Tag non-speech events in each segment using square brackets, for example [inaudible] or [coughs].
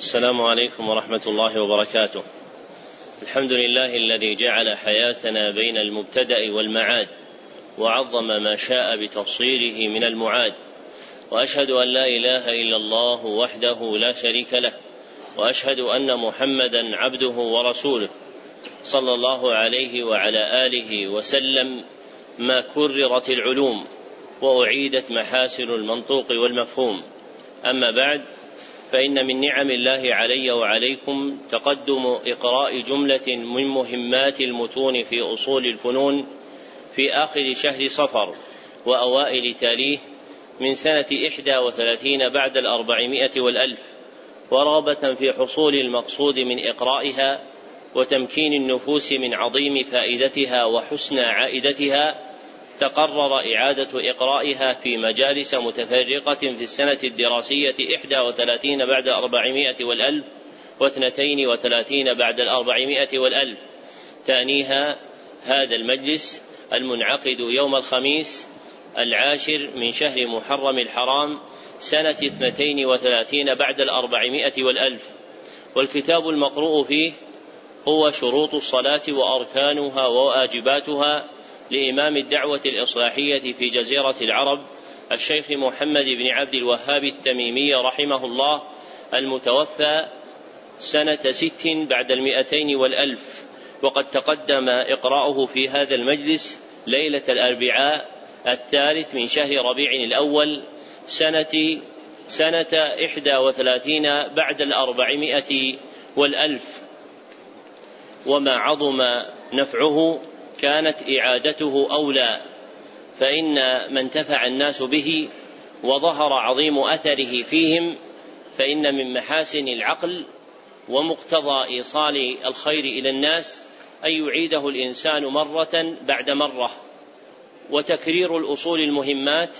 السلام عليكم ورحمة الله وبركاته. الحمد لله الذي جعل حياتنا بين المبتدأ والمعاد وعظم ما شاء بتفصيله من المعاد. وأشهد أن لا إله إلا الله وحده لا شريك له وأشهد أن محمدا عبده ورسوله. صلى الله عليه وعلى آله وسلم ما كررت العلوم وأعيدت محاسن المنطوق والمفهوم. أما بعد فإن من نعم الله علي وعليكم تقدم إقراء جملة من مهمات المتون في أصول الفنون في آخر شهر صفر وأوائل تاليه من سنة إحدى وثلاثين بعد الأربعمائة والألف ورغبه في حصول المقصود من إقرائها وتمكين النفوس من عظيم فائدتها وحسن عائدتها تقرر إعادة إقرائها في مجالس متفرقة في السنة الدراسية إحدى وثلاثين بعد أربعمائة والألف واثنتين وثلاثين بعد الأربعمائة والألف. ثانيها هذا المجلس المنعقد يوم الخميس العاشر من شهر محرم الحرام سنة اثنتين وثلاثين بعد الأربعمائة والألف. والكتاب المقروء فيه هو شروط الصلاة وأركانها وواجباتها لإمام الدعوة الإصلاحية في جزيرة العرب الشيخ محمد بن عبد الوهاب التميمي رحمه الله المتوفى سنة ست بعد المئتين والألف. وقد تقدم إقراؤه في هذا المجلس ليلة الأربعاء الثالث من شهر ربيع الأول سنة سنة إحدى وثلاثين بعد الأربعمائة والألف. وما عظم نفعه كانت إعادته أولى فإن ما انتفع الناس به وظهر عظيم أثره فيهم فإن من محاسن العقل ومقتضى إيصال الخير إلى الناس أن يعيده الإنسان مرة بعد مرة. وتكرير الأصول المهمات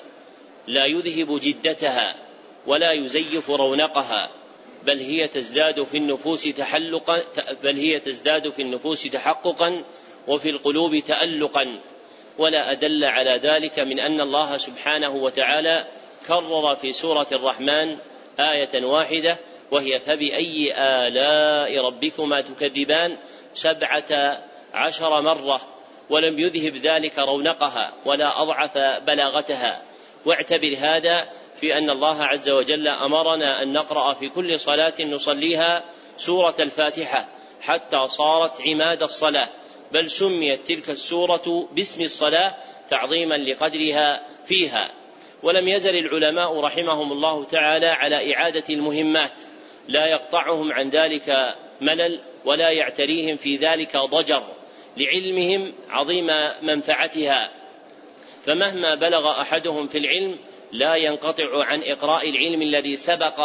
لا يذهب جدتها ولا يزيف رونقها بل هي تزداد في النفوس تحلقا بل هي تزداد في النفوس تحققا وفي القلوب تألقا ولا أدل على ذلك من أن الله سبحانه وتعالى كرر في سورة الرحمن آية واحدة وهي فبأي آلاء ربكما تكذبان؟ سبعة عشر مرة ولم يذهب ذلك رونقها ولا أضعف بلاغتها. واعتبر هذا في أن الله عز وجل أمرنا أن نقرأ في كل صلاة نصليها سورة الفاتحة حتى صارت عماد الصلاة. بل سميت تلك السورة باسم الصلاة تعظيما لقدرها فيها. ولم يزل العلماء رحمهم الله تعالى على إعادة المهمات لا يقطعهم عن ذلك ملل ولا يعتريهم في ذلك ضجر لعلمهم عظيم منفعتها. فمهما بلغ أحدهم في العلم لا ينقطع عن إقراء العلم الذي سبق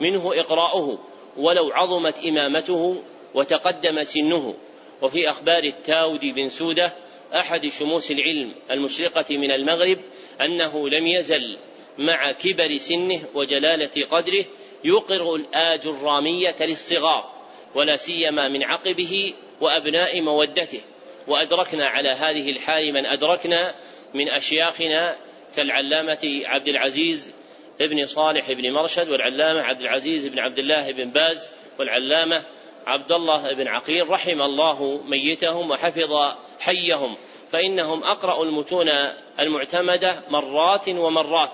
منه إقراؤه ولو عظمت إمامته وتقدم سنه. وفي أخبار التاود بن سودة أحد شموس العلم المشرقة من المغرب أنه لم يزل مع كبر سنه وجلالة قدره يقر الآج الرامية للصغار ولا سيما من عقبه وأبناء مودته. وأدركنا على هذه الحال من أدركنا من أشياخنا كالعلامة عبد العزيز ابن صالح بن مرشد والعلامة عبد العزيز بن عبد الله بن باز والعلامة عبد الله بن عقيل رحم الله ميتهم وحفظ حيهم فإنهم أقرأوا المتون المعتمدة مرات ومرات.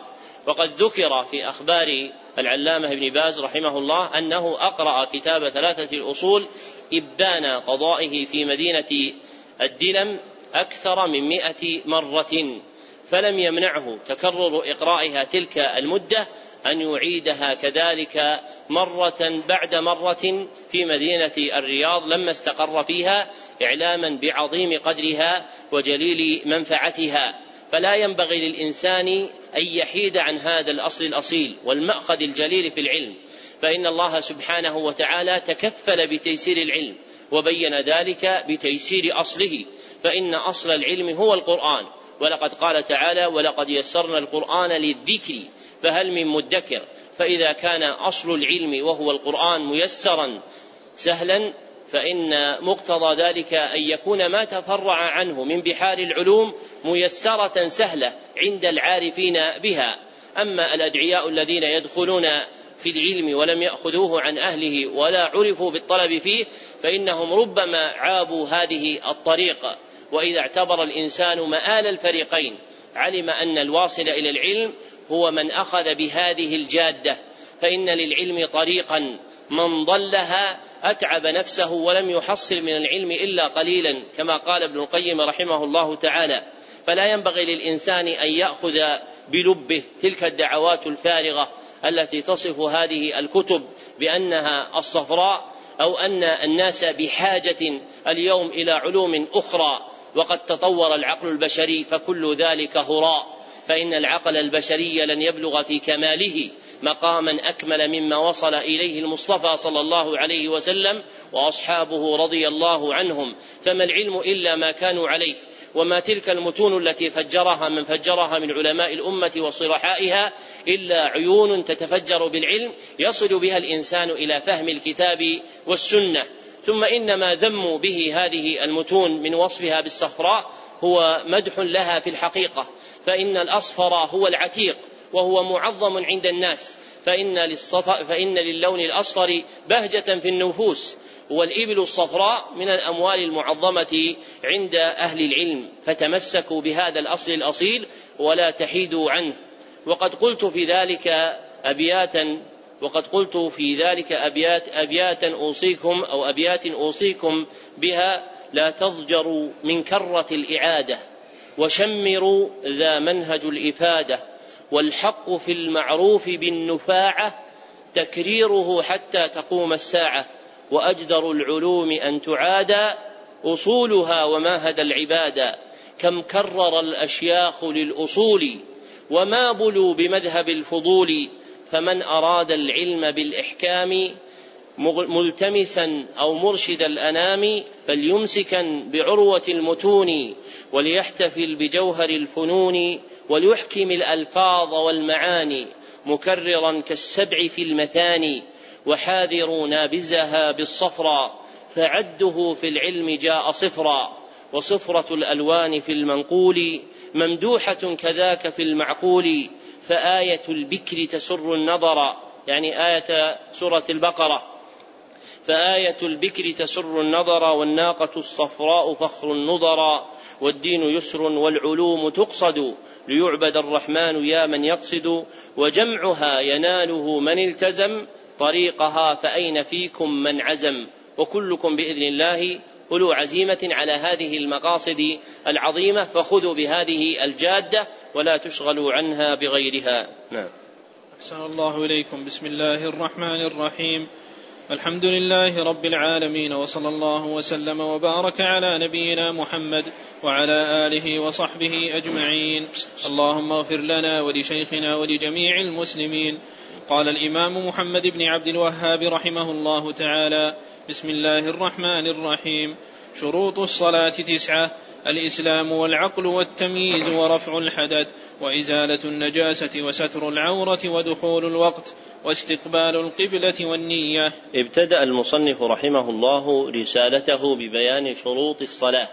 وقد ذكر في أخبار العلامة ابن باز رحمه الله أنه أقرأ كتاب ثلاثة الأصول إبان قضائه في مدينة الدلم أكثر من مئة مرة فلم يمنعه تكرر إقرائها تلك المدة أن يعيدها كذلك مرة بعد مرة في مدينة الرياض لما استقر فيها إعلاما بعظيم قدرها وجليل منفعتها. فلا ينبغي للإنسان أن يحيد عن هذا الأصل الأصيل والمأخذ الجليل في العلم فإن الله سبحانه وتعالى تكفل بتيسير العلم وبين ذلك بتيسير أصله فإن أصل العلم هو القرآن. ولقد قال تعالى ولقد يسرنا القرآن للذكر فهل من مدكر؟ فإذا كان أصل العلم وهو القرآن ميسرا سهلا فإن مقتضى ذلك أن يكون ما تفرع عنه من بحار العلوم ميسرة سهلة عند العارفين بها. أما الأدعياء الذين يدخلون في العلم ولم يأخذوه عن أهله ولا عرفوا بالطلب فيه فإنهم ربما عابوا هذه الطريقة وإذا اعتبر الإنسان مآل الفريقين علم أن الواصل إلى العلم هو من أخذ بهذه الجادة فإن للعلم طريقا. من ضلها أتعب نفسه ولم يحصل من العلم إلا قليلا كما قال ابن القيم رحمه الله تعالى. فلا ينبغي للإنسان أن يأخذ بلبه تلك الدعوات الفارغة التي تصف هذه الكتب بأنها الصفراء أو أن الناس بحاجة اليوم إلى علوم أخرى. وقد تطور العقل البشري فكل ذلك هراء. فإن العقل البشري لن يبلغ في كماله مقاما أكمل مما وصل إليه المصطفى صلى الله عليه وسلم وأصحابه رضي الله عنهم. فما العلم إلا ما كانوا عليه وما تلك المتون التي فجرها من فجرها من علماء الأمة وصرحائها إلا عيون تتفجر بالعلم يصل بها الإنسان إلى فهم الكتاب والسنة. ثم إن ما ذموا به هذه المتون من وصفها بالصفراء هو مدح لها في الحقيقة. فإن الأصفر هو العتيق وهو معظم عند الناس. فإن, للصف... فإن للون الأصفر بهجة في النفوس. والإبل الصفراء من الأموال المعظمة عند أهل العلم. فتمسكوا بهذا الأصل الأصيل ولا تحيدوا عنه. وقد قلت في ذلك أبياتا وقد قلت في ذلك أبيات أبياتا أوصيكم أو أبيات أوصيكم بها لا تضجروا من كرة الإعادة وشمروا ذا منهج الإفادة والحق في المعروف بالنفاعة تكريره حتى تقوم الساعة وأجدر العلوم أن تعادى أصولها وماهد العبادة كم كرر الأشياخ للأصول وما بلوا بمذهب الفضول فمن أراد العلم بالإحكام ملتمسا أو مرشد الأنام فليمسكا بعروة المتون وليحتفل بجوهر الفنون وليحكم الألفاظ والمعاني مكررا كالسبع في المثاني وحاذروا نابزها بالصفرا فعده في العلم جاء صفرا وصفرة الألوان في المنقول ممدوحة كذاك في المعقول فآية البكر تسر النظر يعني آية سورة البقرة فآية البكر تسر النظر والناقة الصفراء فخر النظر والدين يسر والعلوم تقصد ليعبد الرحمن يا من يقصد وجمعها يناله من التزم طريقها فأين فيكم من عزم وكلكم بإذن الله أولو عزيمة على هذه المقاصد العظيمة فخذوا بهذه الجادة ولا تشغلوا عنها بغيرها. نعم. أحسن الله إليكم. بسم الله الرحمن الرحيم. الحمد لله رب العالمين وصلى الله وسلم وبارك على نبينا محمد وعلى آله وصحبه أجمعين. اللهم اغفر لنا ولشيخنا ولجميع المسلمين. قال الإمام محمد بن عبد الوهاب رحمه الله تعالى بسم الله الرحمن الرحيم. شروط الصلاة تسعة الإسلام والعقل والتمييز ورفع الحدث وإزالة النجاسة وستر العورة ودخول الوقت. واستقبال القبلة والنية. ابتدأ المصنف رحمه الله رسالته ببيان شروط الصلاة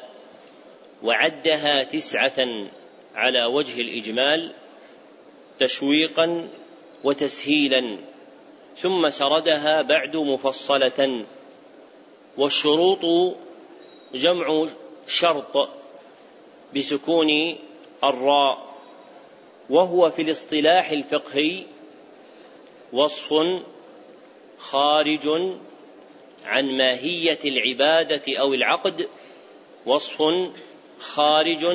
وعدها تسعة على وجه الإجمال تشويقا وتسهيلا ثم سردها بعد مفصلة والشروط جمع شرط بسكون الراء وهو في الاصطلاح الفقهي وصف خارج عن ماهية العبادة أو العقد وصف خارج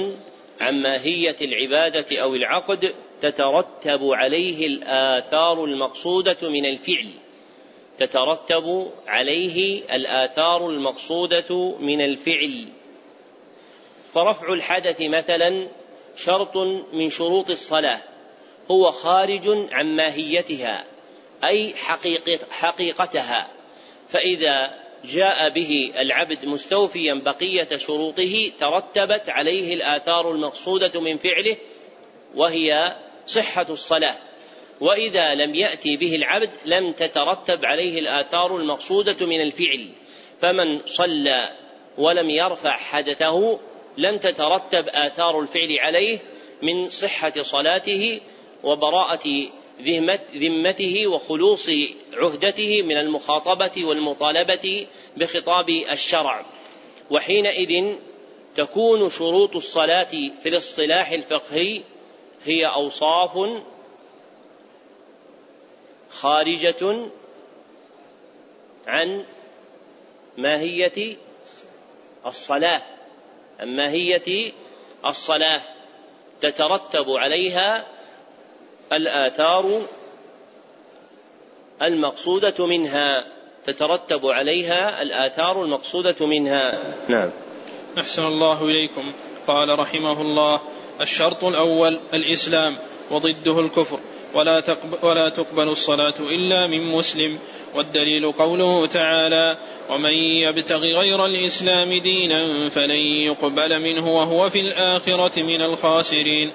عن ماهية العبادة أو العقد تترتب عليه الآثار المقصودة من الفعل. تترتب عليه الآثار المقصودة من الفعل. فرفع الحدث مثلا شرط من شروط الصلاة هو خارج عن ماهيتها. أي حقيقتها. فإذا جاء به العبد مستوفيا بقية شروطه ترتبت عليه الآثار المقصودة من فعله وهي صحة الصلاة. وإذا لم يأتي به العبد لم تترتب عليه الآثار المقصودة من الفعل. فمن صلى ولم يرفع حدثه لم تترتب آثار الفعل عليه من صحة صلاته وبراءة ذمته وخلوص عهدته من المخاطبة والمطالبة بخطاب الشرع. وحينئذ تكون شروط الصلاة في الاصطلاح الفقهي هي أوصاف خارجة عن ماهية الصلاة. عن ماهية الصلاة تترتب عليها الآثار المقصودة منها تترتب عليها الآثار المقصودة منها. نعم. أحسن الله إليكم. قال رحمه الله الشرط الأول الإسلام وضده الكفر. ولا تقبل, ولا تقبل الصلاة إلا من مسلم. والدليل قوله تعالى ومن يبتغ غير الإسلام دينا فلن يقبل منه وهو في الآخرة من الخاسرين.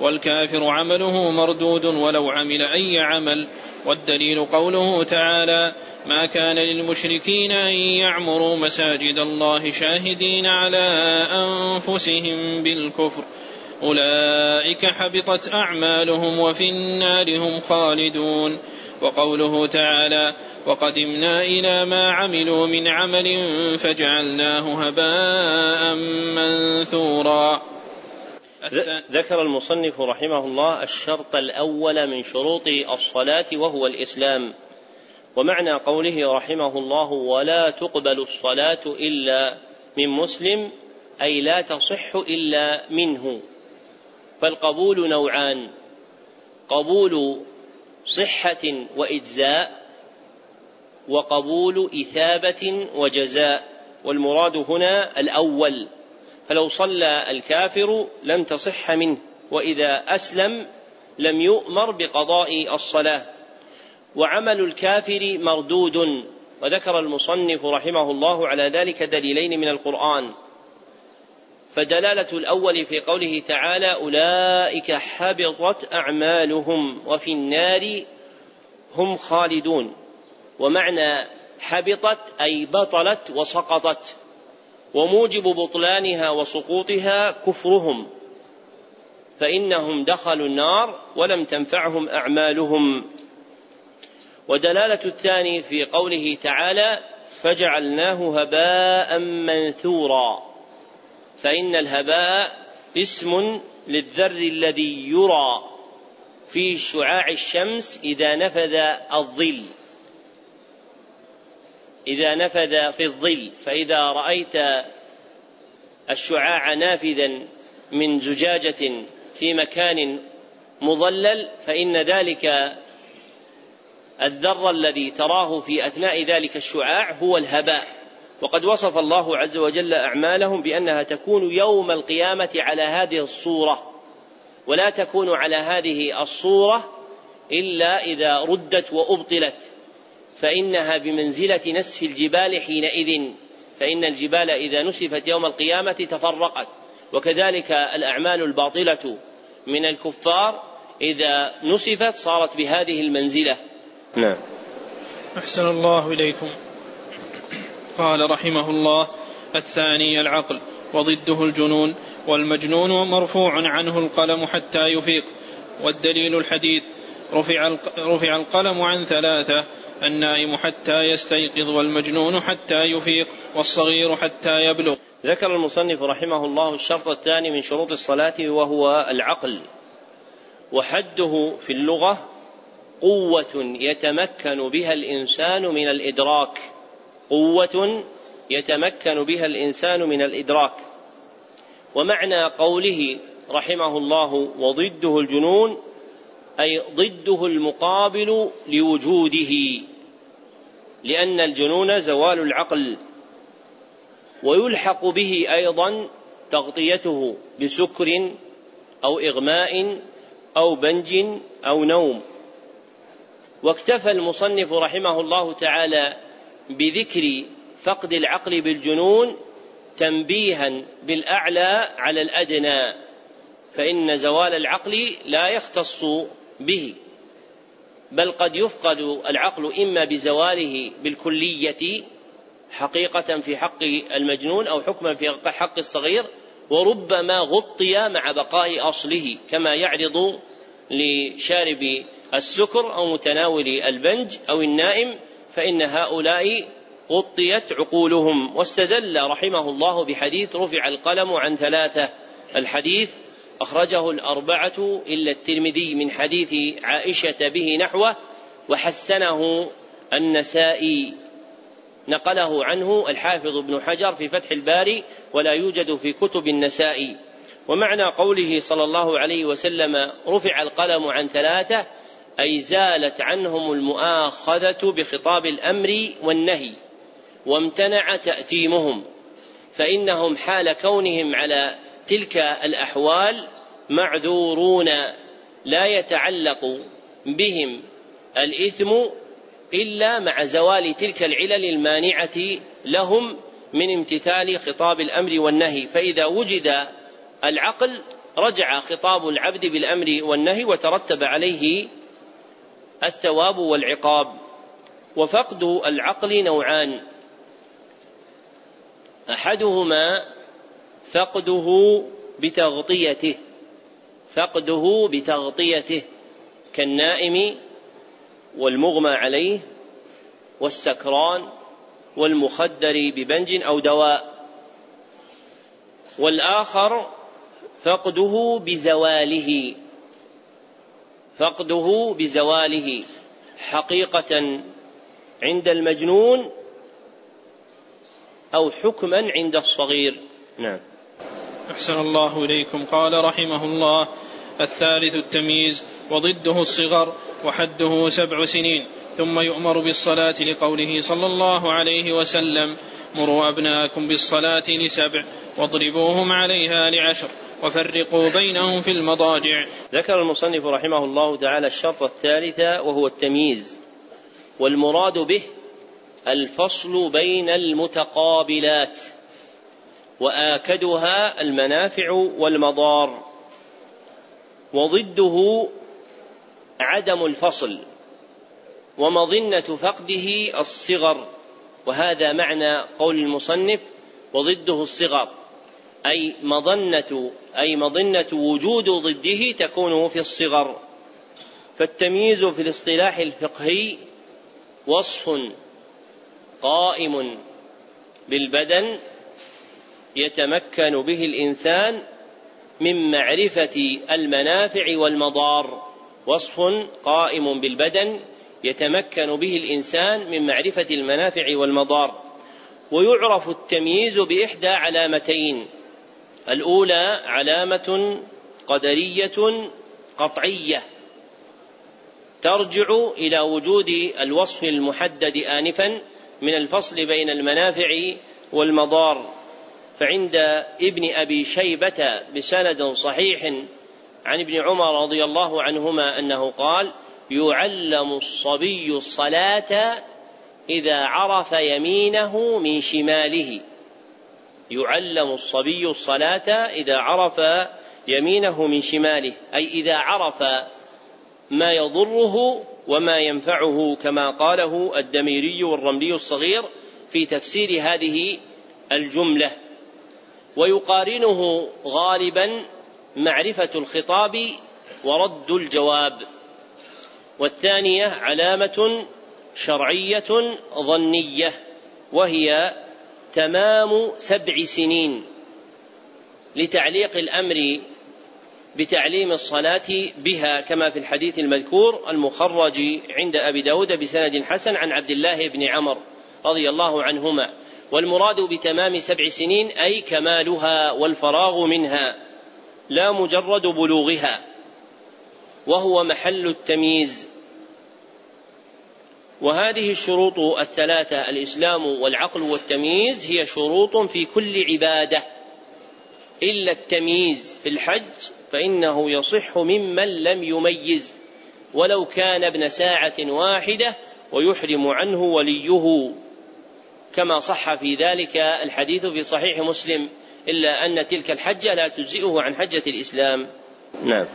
والكافر عمله مردود ولو عمل أي عمل. والدليل قوله تعالى ما كان للمشركين أن يعمروا مساجد الله شاهدين على أنفسهم بالكفر. أولئك حبطت أعمالهم وفي النار هم خالدون. وقوله تعالى وقدمنا إلى ما عملوا من عمل فجعلناه هباء منثورا. ذكر المصنف رحمه الله الشرط الأول من شروط الصلاة وهو الإسلام. ومعنى قوله رحمه الله ولا تقبل الصلاة إلا من مسلم أي لا تصح إلا منه. فالقبول نوعان. قبول صحة وإجزاء وقبول إثابة وجزاء. والمراد هنا الأول. فلو صلى الكافر لم تصح منه وإذا أسلم لم يؤمر بقضاء الصلاة. وعمل الكافر مردود وذكر المصنف رحمه الله على ذلك دليلين من القرآن. فدلالة الأول في قوله تعالى أولئك حبطت أعمالهم وفي النار هم خالدون. ومعنى حبطت أي بطلت وسقطت. وموجب بطلانها وسقوطها كفرهم. فإنهم دخلوا النار ولم تنفعهم أعمالهم. ودلالة الثاني في قوله تعالى فجعلناه هباء منثورا. فإن الهباء اسم للذر الذي يرى في شعاع الشمس إذا نفذ الظل. إذا نفذ في الظل فإذا رأيت الشعاع نافذا من زجاجة في مكان مظلل فإن ذلك الذر الذي تراه في أثناء ذلك الشعاع هو الهباء. وقد وصف الله عز وجل أعمالهم بأنها تكون يوم القيامة على هذه الصورة ولا تكون على هذه الصورة إلا إذا ردت وأبطلت. فإنها بمنزلة نسف الجبال حينئذ فإن الجبال إذا نسفت يوم القيامة تفرقت. وكذلك الأعمال الباطلة من الكفار إذا نسفت صارت بهذه المنزلة. نعم. أحسن الله إليكم. قال رحمه الله الثاني العقل وضده الجنون والمجنون مرفوع عنه القلم حتى يفيق. والدليل الحديث رفع رفع القلم عن ثلاثة النائم حتى يستيقظ والمجنون حتى يفيق والصغير حتى يبلغ. ذكر المصنف رحمه الله الشرط الثاني من شروط الصلاة وهو العقل. وحده في اللغة قوة يتمكن بها الإنسان من الإدراك. قوة يتمكن بها الإنسان من الإدراك. ومعنى قوله رحمه الله وضده الجنون أي ضده المقابل لوجوده. لأن الجنون زوال العقل ويلحق به أيضا تغطيته بسكر أو إغماء أو بنج أو نوم. واكتفى المصنف رحمه الله تعالى بذكر فقد العقل بالجنون تنبيها بالأعلى على الأدنى فإن زوال العقل لا يختص به. بل قد يفقد العقل إما بزواله بالكلية حقيقة في حق المجنون أو حكما في حق الصغير وربما غطي مع بقاء أصله كما يعرض لشارب السكر أو متناول البنج أو النائم فإن هؤلاء غطيت عقولهم. واستدل رحمه الله بحديث رفع القلم عن ثلاثة الحديث أخرجه الأربعة إلا الترمذي من حديث عائشة به نحوه وحسنه النسائي. نقله عنه الحافظ ابن حجر في فتح الباري ولا يوجد في كتب النسائي. ومعنى قوله صلى الله عليه وسلم رفع القلم عن ثلاثة أي زالت عنهم المؤاخذة بخطاب الأمر والنهي وامتنع تأثيمهم فإنهم حال كونهم على تلك الأحوال معذورون لا يتعلق بهم الإثم إلا مع زوال تلك العلل المانعة لهم من امتثال خطاب الأمر والنهي. فإذا وجد العقل رجع خطاب العبد بالأمر والنهي وترتب عليه الثواب والعقاب. وفقد العقل نوعان. أحدهما فقده بتغطيته فقده بتغطيته كالنائم والمغمى عليه والسكران والمخدر ببنج أو دواء. والآخر فقده بزواله فقده بزواله حقيقة عند المجنون أو حكما عند الصغير. نعم. أحسن الله إليكم. قال رحمه الله الثالث التمييز وضده الصغر وحده سبع سنين. ثم يؤمر بالصلاة لقوله صلى الله عليه وسلم مروا أبناءكم بالصلاة لسبع واضربوهم عليها لعشر وفرقوا بينهم في المضاجع. ذكر المصنف رحمه الله تعالى الشرط الثالث وهو التمييز. والمراد به الفصل بين المتقابلات. وآكدها المنافع والمضار. وضده عدم الفصل ومظنة فقده الصغر. وهذا معنى قول المصنف وضده الصغر أي مظنة أي مظنة وجود ضده تكون في الصغر. فالتمييز في الاصطلاح الفقهي وصف قائم بالبدن يتمكن به الإنسان من معرفة المنافع والمضار. وصف قائم بالبدن يتمكن به الإنسان من معرفة المنافع والمضار. ويعرف التمييز بإحدى علامتين. الأولى علامة قدرية قطعية. ترجع إلى وجود الوصف المحدد انفا من الفصل بين المنافع والمضار. فعند ابن أبي شيبة بسند صحيح عن ابن عمر رضي الله عنهما أنه قال يعلم الصبي الصلاة إذا عرف يمينه من شماله. يعلم الصبي الصلاة إذا عرف يمينه من شماله أي إذا عرف ما يضره وما ينفعه كما قاله الدميري والرملي الصغير في تفسير هذه الجملة. ويقارنه غالبا معرفة الخطاب ورد الجواب. والثانية علامة شرعية ظنية وهي تمام سبع سنين لتعليق الأمر بتعليم الصلاة بها كما في الحديث المذكور المخرج عند أبي داود بسند حسن عن عبد الله بن عمر رضي الله عنهما. والمراد بتمام سبع سنين أي كمالها والفراغ منها لا مجرد بلوغها وهو محل التمييز. وهذه الشروط الثلاثة الإسلام والعقل والتمييز هي شروط في كل عبادة. إلا التمييز في الحج فإنه يصح ممن لم يميز. ولو كان ابن ساعة واحدة ويحرم عنه وليه. كما صح في ذلك الحديث في صحيح مسلم إلا أن تلك الحجة لا تجزئه عن حجة الإسلام. نعم.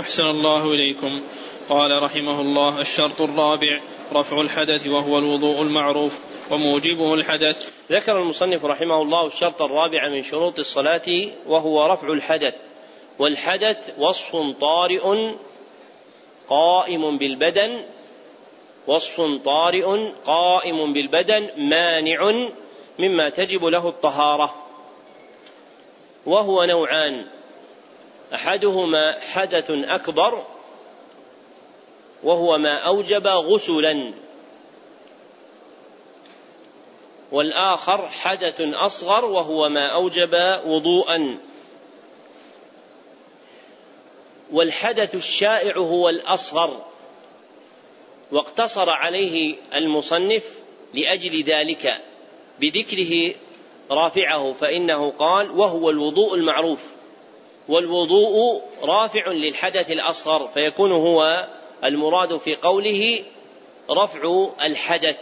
أحسن الله إليكم. قال رحمه الله الشرط الرابع رفع الحدث وهو الوضوء المعروف وموجبه الحدث. ذكر المصنف رحمه الله الشرط الرابع من شروط الصلاة وهو رفع الحدث والحدث وصف طارئ قائم بالبدن وصف طارئ قائم بالبدن مانع مما تجب له الطهارة. وهو نوعان. أحدهما حدث أكبر وهو ما أوجب غسلا. والآخر حدث أصغر وهو ما أوجب وضوءا. والحدث الشائع هو الأصغر. واقتصر عليه المصنف لأجل ذلك بذكره رافعه فإنه قال وهو الوضوء المعروف والوضوء رافع للحدث الأصغر فيكون هو المراد في قوله رفع الحدث.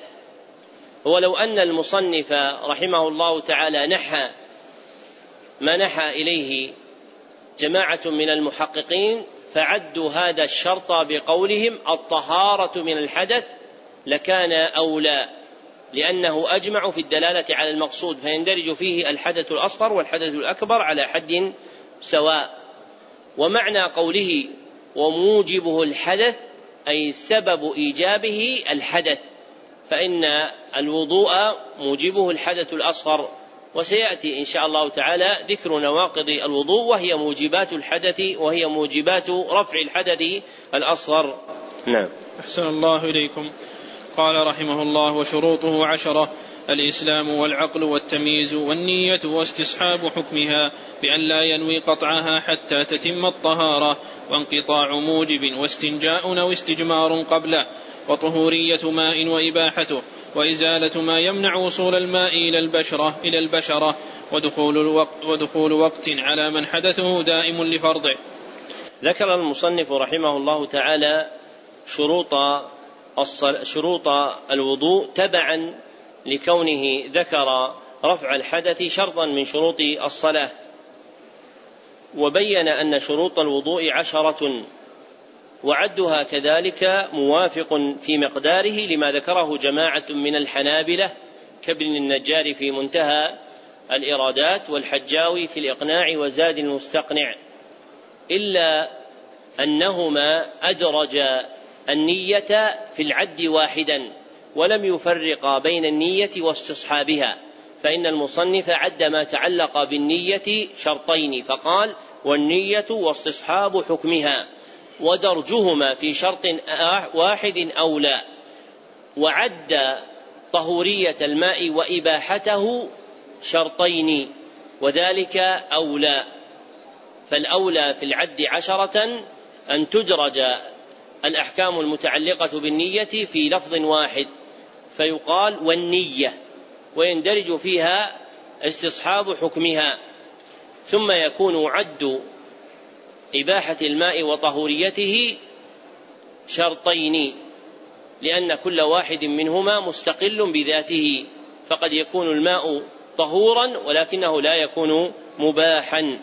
ولو أن المصنف رحمه الله تعالى نحى ما نحى إليه جماعة من المحققين فعدوا هذا الشرط بقولهم الطهارة من الحدث لكان أولى لأنه أجمع في الدلالة على المقصود فيندرج فيه الحدث الأصغر والحدث الأكبر على حد سواء. ومعنى قوله وموجبه الحدث أي سبب إيجابه الحدث فإن الوضوء موجبه الحدث الأصغر. وسيأتي إن شاء الله تعالى ذكر نواقض الوضوء وهي موجبات الحدث وهي موجبات رفع الحدث الأصغر. نعم. أحسن الله إليكم. قال رحمه الله وشروطه عشرة الإسلام والعقل والتمييز والنية واستصحاب حكمها بأن لا ينوي قطعها حتى تتم الطهارة وانقطاع موجب واستنجاء أو استجمار قبله. وطهورية ماء وإباحته وإزالة ما يمنع وصول الماء إلى البشرة إلى البشرة ودخول الوقت ودخول وقت على من حدثه دائم لفرضه. ذكر المصنف رحمه الله تعالى شروط شروط الوضوء تبعا لكونه ذكر رفع الحدث شرطا من شروط الصلاة وبين أن شروط الوضوء عشرة وعدها كذلك موافق في مقداره لما ذكره جماعة من الحنابلة كابن النجار في منتهى الإرادات والحجاوي في الإقناع وزاد المستقنع إلا أنهما أدرج النية في العد واحدا ولم يفرقا بين النية واستصحابها فإن المصنف عد ما تعلق بالنية شرطين فقال والنية واستصحاب حكمها. ودرجهما في شرط واحد أولى وعد طهورية الماء وإباحته شرطين وذلك أولى فالأولى في العد عشرة أن تدرج الأحكام المتعلقة بالنية في لفظ واحد. فيقال والنية ويندرج فيها استصحاب حكمها. ثم يكون عد إباحة الماء وطهوريته شرطين لأن كل واحد منهما مستقل بذاته فقد يكون الماء طهورا ولكنه لا يكون مباحا.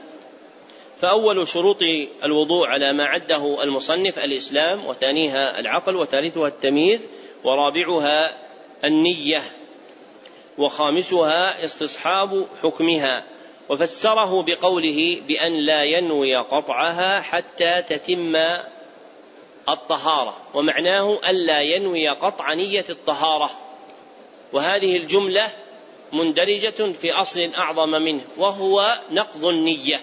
فأول شروط الوضوء على ما عده المصنف الإسلام وثانيها العقل وثالثها التمييز ورابعها النية وخامسها استصحاب حكمها. وفسره بقوله بأن لا ينوي قطعها حتى تتم الطهارة ومعناه ألا ينوي قطع نية الطهارة. وهذه الجملة مندرجة في أصل أعظم منه وهو نقض النية.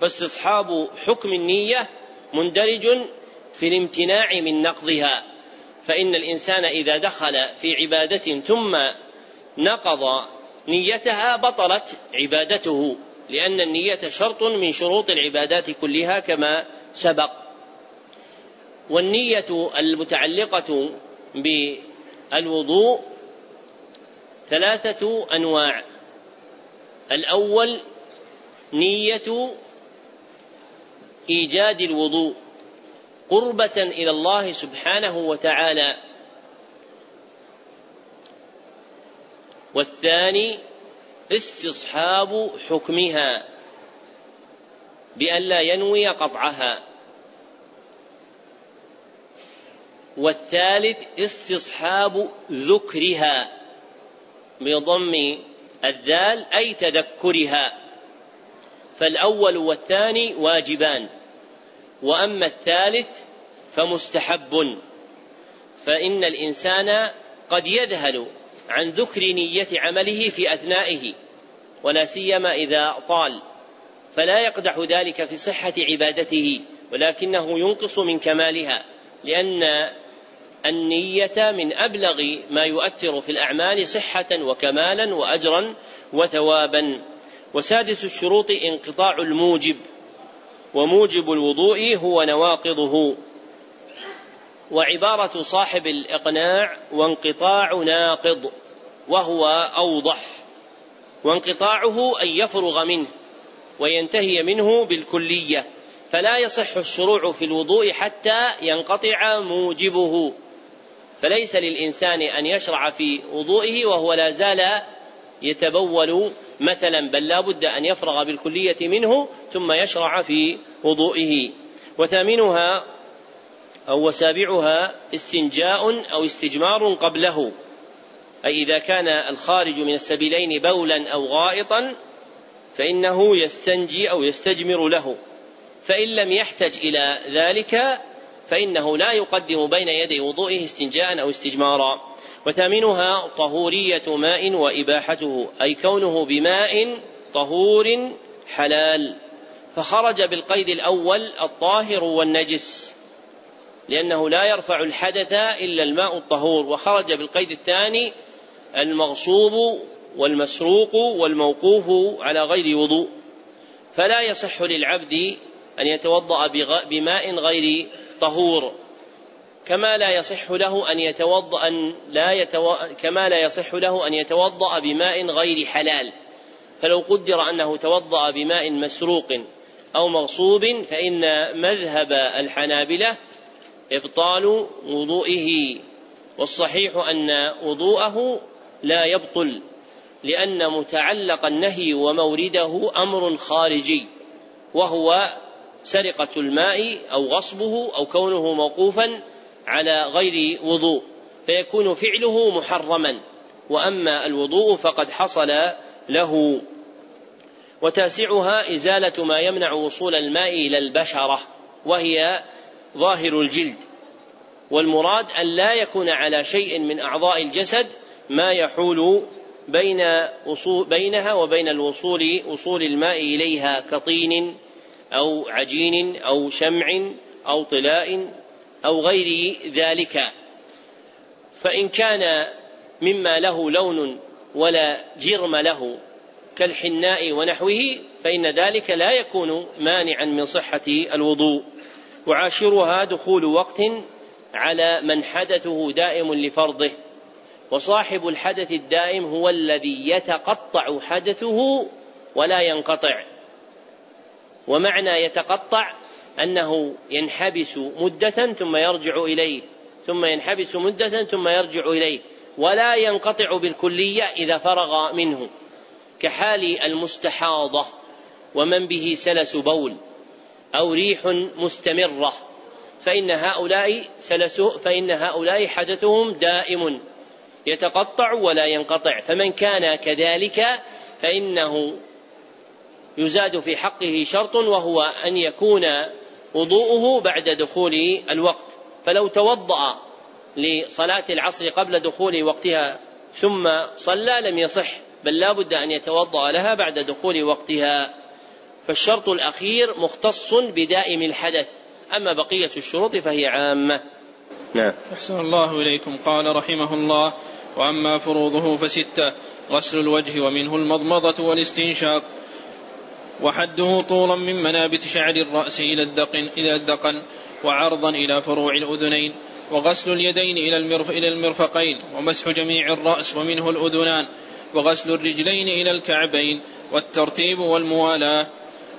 فاستصحاب حكم النية مندرج في الامتناع من نقضها. فإن الإنسان إذا دخل في عبادة ثم نقض نيتها بطلت عبادته لأن النية شرط من شروط العبادات كلها كما سبق. والنية المتعلقة بالوضوء ثلاثة أنواع. الأول نية إيجاد الوضوء قربة إلى الله سبحانه وتعالى. والثاني استصحاب حكمها بأن لا ينوي قطعها. والثالث استصحاب ذكرها بضم الذال أي تذكرها. فالأول والثاني واجبان وأما الثالث فمستحب. فإن الإنسان قد يذهل عن ذكر نية عمله في أثنائه ولا سيما إذا طال. فلا يقدح ذلك في صحة عبادته ولكنه ينقص من كمالها لأن النية من أبلغ ما يؤثر في الأعمال صحة وكمالا وأجرا وثوابا. وسادس الشروط انقطاع الموجب وموجب الوضوء هو نواقضه. وعبارة صاحب الإقناع وانقطاع ناقض وهو أوضح. وانقطاعه أن يفرغ منه وينتهي منه بالكلية فلا يصح الشروع في الوضوء حتى ينقطع موجبه. فليس للإنسان أن يشرع في وضوئه وهو لا زال يتبول مثلا بل لا بد أن يفرغ بالكلية منه ثم يشرع في وضوئه. وثامنها أو وسابعها استنجاء أو استجمار قبله. أي إذا كان الخارج من السبيلين بولا أو غائطا فإنه يستنجي أو يستجمر له. فإن لم يحتج إلى ذلك فإنه لا يقدم بين يدي وضوئه استنجاء أو استجمارا. وثامنها طهورية ماء وإباحته أي كونه بماء طهور حلال. فخرج بالقيد الأول الطاهر والنجس. لأنه لا يرفع الحدث إلا الماء الطهور وخرج بالقيد الثاني المغصوب والمسروق والموقوف على غير وضوء. فلا يصح للعبد أن يتوضأ بماء غير طهور. كما لا يصح له أن يتوضأ أن لا يتو... كما لا يصح له أن يتوضأ بماء غير حلال. فلو قدر أنه توضأ بماء مسروق أو مغصوب فإن مذهب الحنابلة إبطال وضوئه والصحيح أن وضوءه لا يبطل لأن متعلق النهي ومورده أمر خارجي وهو سرقة الماء أو غصبه أو كونه موقوفا على غير وضوء فيكون فعله محرما وأما الوضوء فقد حصل له. وتاسعها إزالة ما يمنع وصول الماء إلى البشرة وهي ظاهر الجلد. والمراد أن لا يكون على شيء من أعضاء الجسد ما يحول بين وصول بينها وبين الوصول وصول الماء إليها كطين أو عجين أو شمع أو طلاء أو غير ذلك. فإن كان مما له لون ولا جرم له كالحناء ونحوه فإن ذلك لا يكون مانعا من صحة الوضوء. وعاشرها دخول وقت على من حدثه دائم لفرضه وصاحب الحدث الدائم هو الذي يتقطع حدثه ولا ينقطع. ومعنى يتقطع أنه ينحبس مدة ثم يرجع إليه ثم ينحبس مدة ثم يرجع إليه ولا ينقطع بالكلية إذا فرغ منه كحال المستحاضة ومن به سلس بول. أو ريح مستمرة. فإن هؤلاء سلس فإن هؤلاء حدثهم دائم يتقطع ولا ينقطع. فمن كان كذلك فإنه يزاد في حقه شرط وهو أن يكون وضوءه بعد دخول الوقت. فلو توضأ لصلاة العصر قبل دخول وقتها ثم صلى لم يصح بل لا بد أن يتوضأ لها بعد دخول وقتها. فالشرط الأخير مختص بدائم الحدث أما بقية الشروط فهي عامة. نعم. أحسن الله إليكم. قال رحمه الله وأما فروضه فستة غسل الوجه ومنه المضمضة والاستنشاق وحده طولا من منابت شعر الرأس إلى الدقن إلى الدقن وعرضا إلى فروع الأذنين وغسل اليدين إلى المرف إلى المرفقين ومسح جميع الرأس ومنه الأذنان وغسل الرجلين إلى الكعبين والترتيب والموالاة.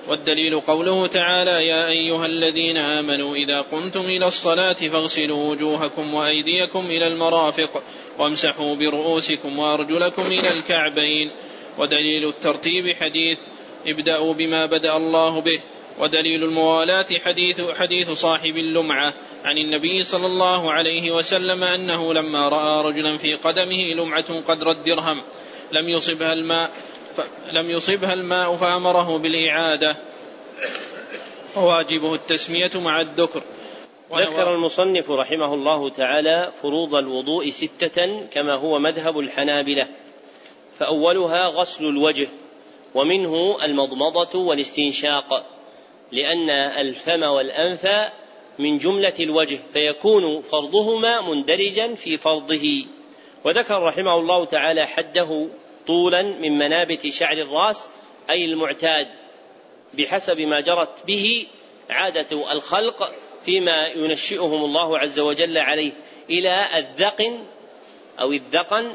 والدليل قوله تعالى يا أيها الذين آمنوا إذا قمتم إلى الصلاة فاغسلوا وجوهكم وأيديكم إلى المرافق وامسحوا برؤوسكم وأرجلكم إلى الكعبين. ودليل الترتيب حديث ابدأوا بما بدأ الله به. ودليل الموالاة حديث حديث صاحب اللمعة عن النبي صلى الله عليه وسلم أنه لما رأى رجلا في قدمه لمعة قدر الدرهم لم يصبها الماء لم يصبها الماء فأمره بالإعادة. وواجبه التسمية مع الذكر. ذكر المصنف رحمه الله تعالى فروض الوضوء ستة كما هو مذهب الحنابلة. فأولها غسل الوجه ومنه المضمضة والاستنشاق لأن الفم والأنف من جملة الوجه فيكون فرضهما مندرجا في فرضه. وذكر رحمه الله تعالى حده طولا من منابت شعر الراس أي المعتاد بحسب ما جرت به عادة الخلق فيما ينشئهم الله عز وجل عليه إلى الذقن أو الذقن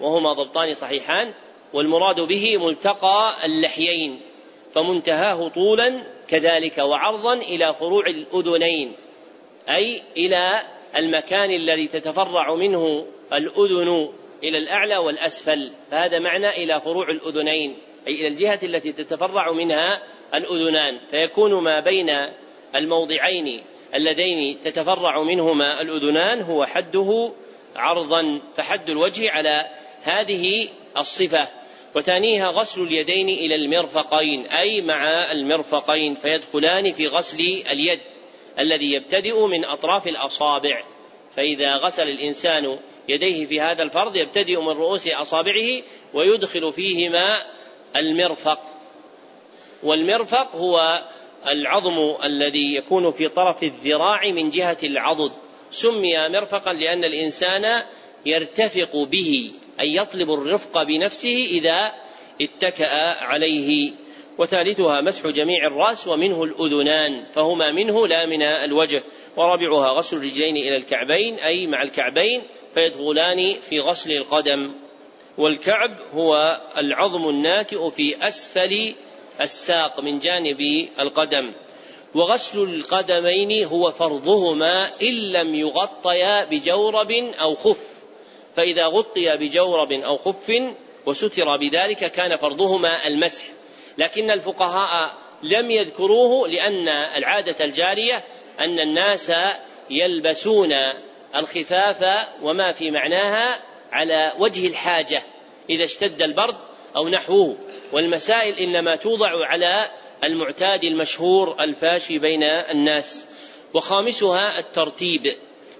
وهما ضبطان صحيحان والمراد به ملتقى اللحيين فمنتهاه طولا كذلك وعرضا إلى فروع الأذنين أي إلى المكان الذي تتفرع منه الأذن إلى الأعلى والأسفل. فهذا معنى إلى فروع الأذنين أي إلى الجهة التي تتفرع منها الأذنان. فيكون ما بين الموضعين اللذين تتفرع منهما الأذنان هو حده عرضا فحد الوجه على هذه الصفة. وثانيها غسل اليدين إلى المرفقين أي مع المرفقين فيدخلان في غسل اليد الذي يبتدئ من أطراف الأصابع. فإذا غسل الإنسان يديه في هذا الفرض يبتدئ من رؤوس أصابعه ويدخل فيهما المرفق. والمرفق هو العظم الذي يكون في طرف الذراع من جهة العضد. سمي مرفقا لأن الإنسان يرتفق به أي يطلب الرفق بنفسه إذا اتكأ عليه. وثالثها مسح جميع الرأس ومنه الأذنان فهما منه لا من الوجه. ورابعها غسل الرجلين إلى الكعبين أي مع الكعبين فيدخلان في غسل القدم. والكعب هو العظم الناتئ في أسفل الساق من جانب القدم. وغسل القدمين هو فرضهما إن لم يغطيا بجورب أو خف. فإذا غطي بجورب أو خف وستر بذلك كان فرضهما المسح. لكن الفقهاء لم يذكروه لأن العادة الجارية أن الناس يلبسون الخفاف وما في معناها على وجه الحاجة إذا اشتد البرد أو نحوه. والمسائل إنما توضع على المعتاد المشهور الفاشي بين الناس. وخامسها الترتيب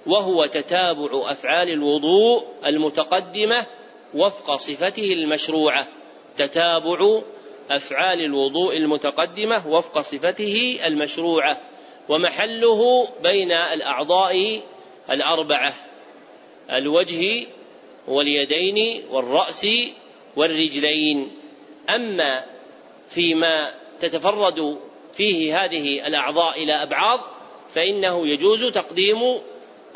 وهو تتابع أفعال الوضوء المتقدمة وفق صفته المشروعة. تتابع أفعال الوضوء المتقدمة وفق صفته المشروعة. ومحله بين الأعضاء الأربعة الوجه واليدين والرأس والرجلين. أما فيما تتفرد فيه هذه الأعضاء إلى أبعاض فإنه يجوز تقديم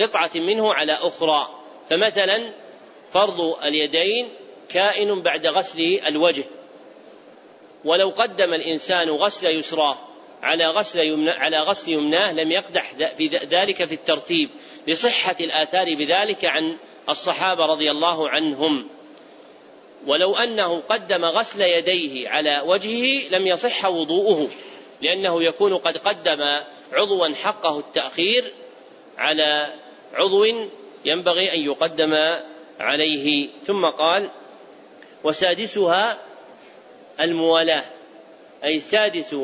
قطعة منه على أخرى. فمثلا فرض اليدين كائن بعد غسل الوجه. ولو قدم الإنسان غسل يسراه على غسل على غسل يمناه لم يقدح في ذلك في الترتيب. لصحة الآثار بذلك عن الصحابة رضي الله عنهم. ولو أنه قدم غسل يديه على وجهه لم يصح وضوءه لأنه يكون قد قدم عضوا حقه التأخير على عضو ينبغي أن يقدم عليه. ثم قال وسادسها الموالاة. أي سادس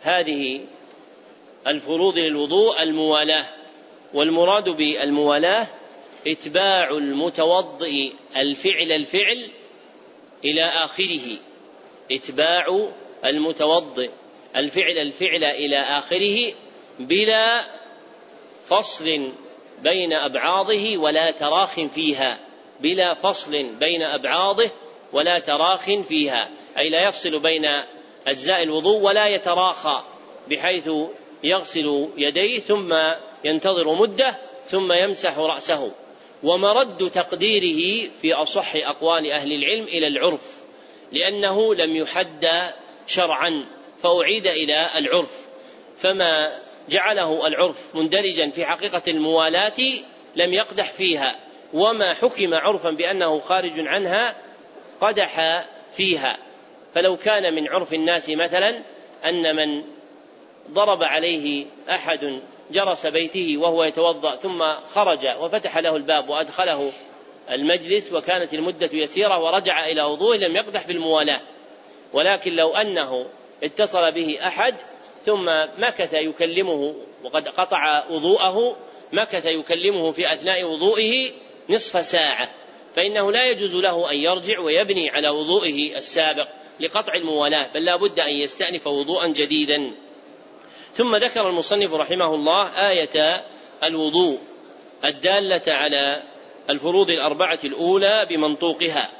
هذه الفروض للوضوء الموالاة. والمراد بالموالاة إتباع المتوضئ الفعل الفعل إلى آخره. إتباع المتوضئ الفعل الفعل إلى آخره بلا فصل بين أبعاضه ولا تراخ فيها. بلا فصل بين أبعاضه ولا تراخ فيها. أي لا يفصل بين أجزاء الوضوء ولا يتراخى بحيث يغسل يديه ثم ينتظر مدة ثم يمسح رأسه. ومرد تقديره في أصح أقوال أهل العلم إلى العرف لأنه لم يحد شرعا فأعيد إلى العرف. فما جعله العرف مندرجا في حقيقة الموالاة لم يقدح فيها وما حكم عرفا بأنه خارج عنها قدح فيها. فلو كان من عرف الناس مثلا أن من ضرب عليه أحد جرس بيته وهو يتوضأ ثم خرج وفتح له الباب وأدخله المجلس وكانت المدة يسيرة ورجع إلى وضوءه لم يقدح في الموالاة ولكن لو أنه اتصل به أحد ثم مكث يكلمه وقد قطع وضوءه مكث يكلمه في أثناء وضوئه نصف ساعة. فإنه لا يجوز له أن يرجع ويبني على وضوئه السابق لقطع الموالاة بل لا بد أن يستأنف وضوءا جديدا. ثم ذكر المصنف رحمه الله آية الوضوء الدالة على الفروض الأربعة الأولى بمنطوقها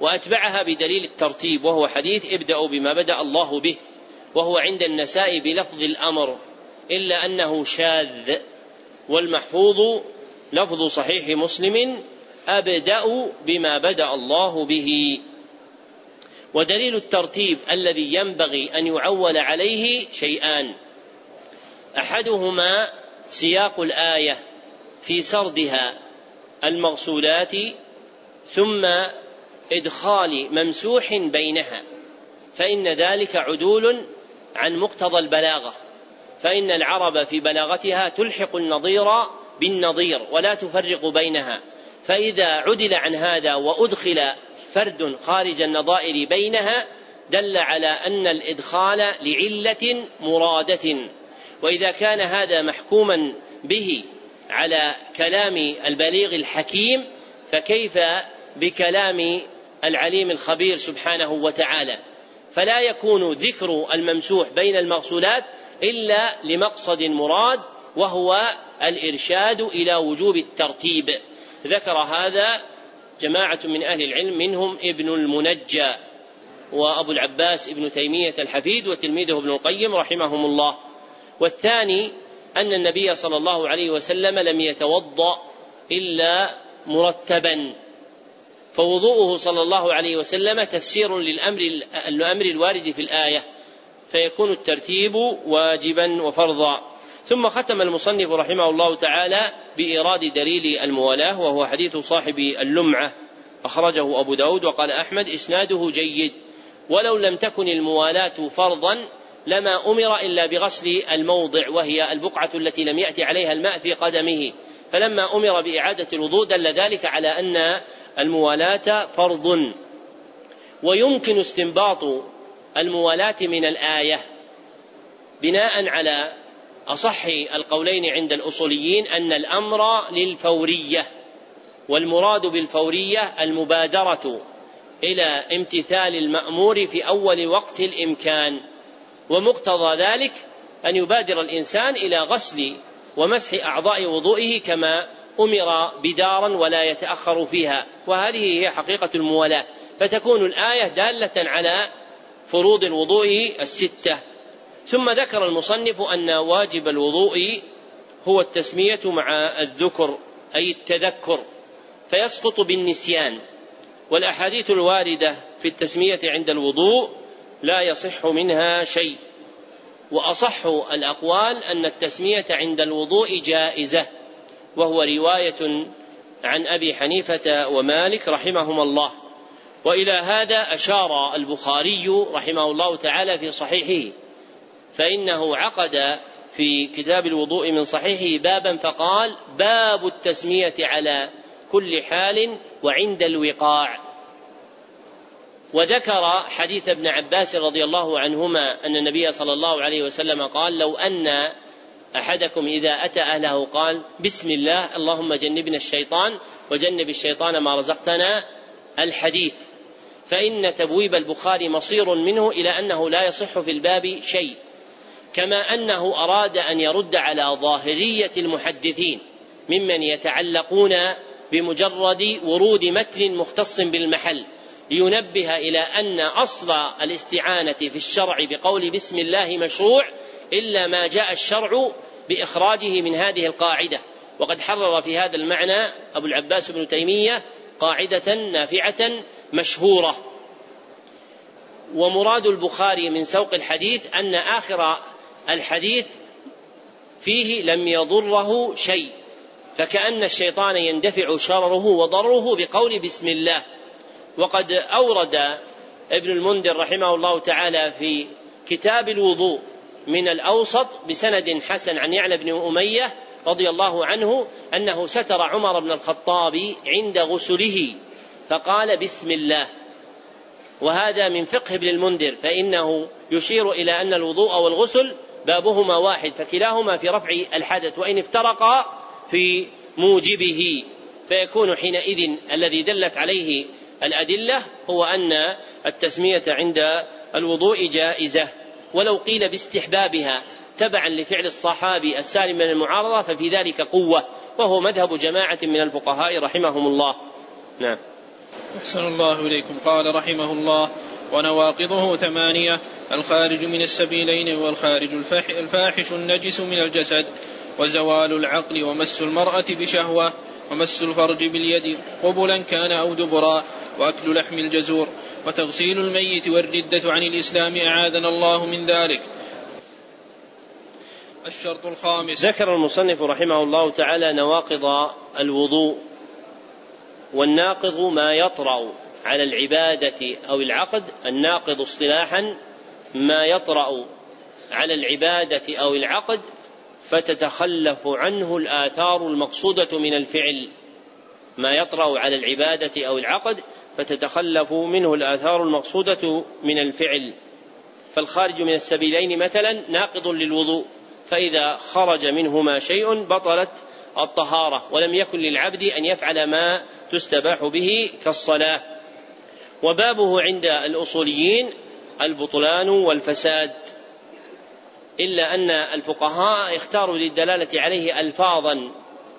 وأتبعها بدليل الترتيب وهو حديث ابدأوا بما بدأ الله به وهو عند النساء بلفظ الأمر إلا أنه شاذ والمحفوظ لفظ صحيح مسلم أبدأ بما بدأ الله به. ودليل الترتيب الذي ينبغي أن يعول عليه شيئان أحدهما سياق الآية في سردها المغسولات ثم إدخال ممسوح بينها فإن ذلك عدول عن مقتضى البلاغة فإن العرب في بلاغتها تلحق النظير بالنظير ولا تفرق بينها فإذا عدل عن هذا وأدخل فرد خارج النظائر بينها دل على أن الإدخال لعلة مرادة. وإذا كان هذا محكوما به على كلام البليغ الحكيم فكيف بكلام العليم الخبير سبحانه وتعالى؟ فلا يكون ذكر الممسوح بين المغسولات إلا لمقصد مراد وهو الإرشاد إلى وجوب الترتيب. ذكر هذا جماعة من أهل العلم منهم ابن المنجى وأبو العباس ابن تيمية الحفيد وتلميذه ابن القيم رحمهم الله. والثاني أن النبي صلى الله عليه وسلم لم يتوضأ إلا مرتبا. فوضوءه صلى الله عليه وسلم تفسير للأمر الأمر الوارد في الآية فيكون الترتيب واجبا وفرضا. ثم ختم المصنف رحمه الله تعالى بإيراد دليل الموالاة وهو حديث صاحب اللمعة. أخرجه أبو داود وقال أحمد إسناده جيد. ولو لم تكن الموالاة فرضا لما أمر إلا بغسل الموضع وهي البقعة التي لم يأتي عليها الماء في قدمه. فلما أمر بإعادة الوضوء دل ذلك على أن الموالاة فرض. ويمكن استنباط الموالاة من الآية بناء على أصح القولين عند الأصوليين أن الأمر للفورية والمراد بالفورية المبادرة إلى امتثال المأمور في أول وقت الإمكان. ومقتضى ذلك أن يبادر الإنسان إلى غسل ومسح أعضاء وضوئه كما أمر بدارا ولا يتأخر فيها. وهذه هي حقيقة الموالاة. فتكون الآية دالة على فروض الوضوء الستة. ثم ذكر المصنف أن واجب الوضوء هو التسمية مع الذكر أي التذكر. فيسقط بالنسيان. والأحاديث الواردة في التسمية عند الوضوء لا يصح منها شيء. وأصح الأقوال أن التسمية عند الوضوء جائزة. وهو رواية عن أبي حنيفة ومالك رحمهما الله. وإلى هذا أشار البخاري رحمه الله تعالى في صحيحه. فإنه عقد في كتاب الوضوء من صحيحه بابا فقال باب التسمية على كل حال وعند الوقاع. وذكر حديث ابن عباس رضي الله عنهما أن النبي صلى الله عليه وسلم قال لو أن أحدكم إذا أتى أهله قال بسم الله اللهم جنبنا الشيطان وجنب الشيطان ما رزقتنا الحديث. فإن تبويب البخاري مصير منه إلى أنه لا يصح في الباب شيء كما أنه أراد أن يرد على ظاهرية المحدثين ممن يتعلقون بمجرد ورود متن مختص بالمحل. لينبه إلى أن أصل الاستعانة في الشرع بقول بسم الله مشروع إلا ما جاء الشرع بإخراجه من هذه القاعدة. وقد حرر في هذا المعنى أبو العباس بن تيمية قاعدة نافعة مشهورة. ومراد البخاري من سوق الحديث أن آخر الحديث فيه لم يضره شيء فكأن الشيطان يندفع شرره وضره بقول بسم الله. وقد أورد ابن المنذر رحمه الله تعالى في كتاب الوضوء من الأوسط بسند حسن عن يعلى بن أمية رضي الله عنه أنه ستر عمر بن الخطاب عند غسله فقال بسم الله. وهذا من فقه ابن المنذر فإنه يشير إلى أن الوضوء والغسل بابهما واحد فكلاهما في رفع الحدث وإن افترقا في موجبه فيكون حينئذ الذي دلت عليه الأدلة هو أن التسمية عند الوضوء جائزة ولو قيل باستحبابها تبعا لفعل الصحابي السالم من المعارضة ففي ذلك قوة وهو مذهب جماعة من الفقهاء رحمهم الله. نعم. أحسن الله إليكم. قال رحمه الله ونواقضه ثمانية الخارج من السبيلين والخارج الفاحش النجس من الجسد وزوال العقل ومس المرأة بشهوة ومس الفرج باليد قبلا كان أو دبرا وأكل لحم الجزور وتغسيل الميت والردة عن الإسلام أعاذنا الله من ذلك. الشرط الخامس. ذكر المصنف رحمه الله تعالى نواقض الوضوء والناقض ما يطرأ على العبادة أو العقد الناقض اصطلاحا ما يطرأ على العبادة أو العقد فتتخلف عنه الآثار المقصودة من الفعل ما يطرأ على العبادة أو العقد فتتخلف منه الآثار المقصودة من الفعل. فالخارج من السبيلين مثلا ناقض للوضوء فإذا خرج منهما شيء بطلت الطهارة ولم يكن للعبد أن يفعل ما تستباح به كالصلاة. وبابه عند الأصوليين البطلان والفساد. إلا أن الفقهاء اختاروا للدلالة عليه ألفاظا.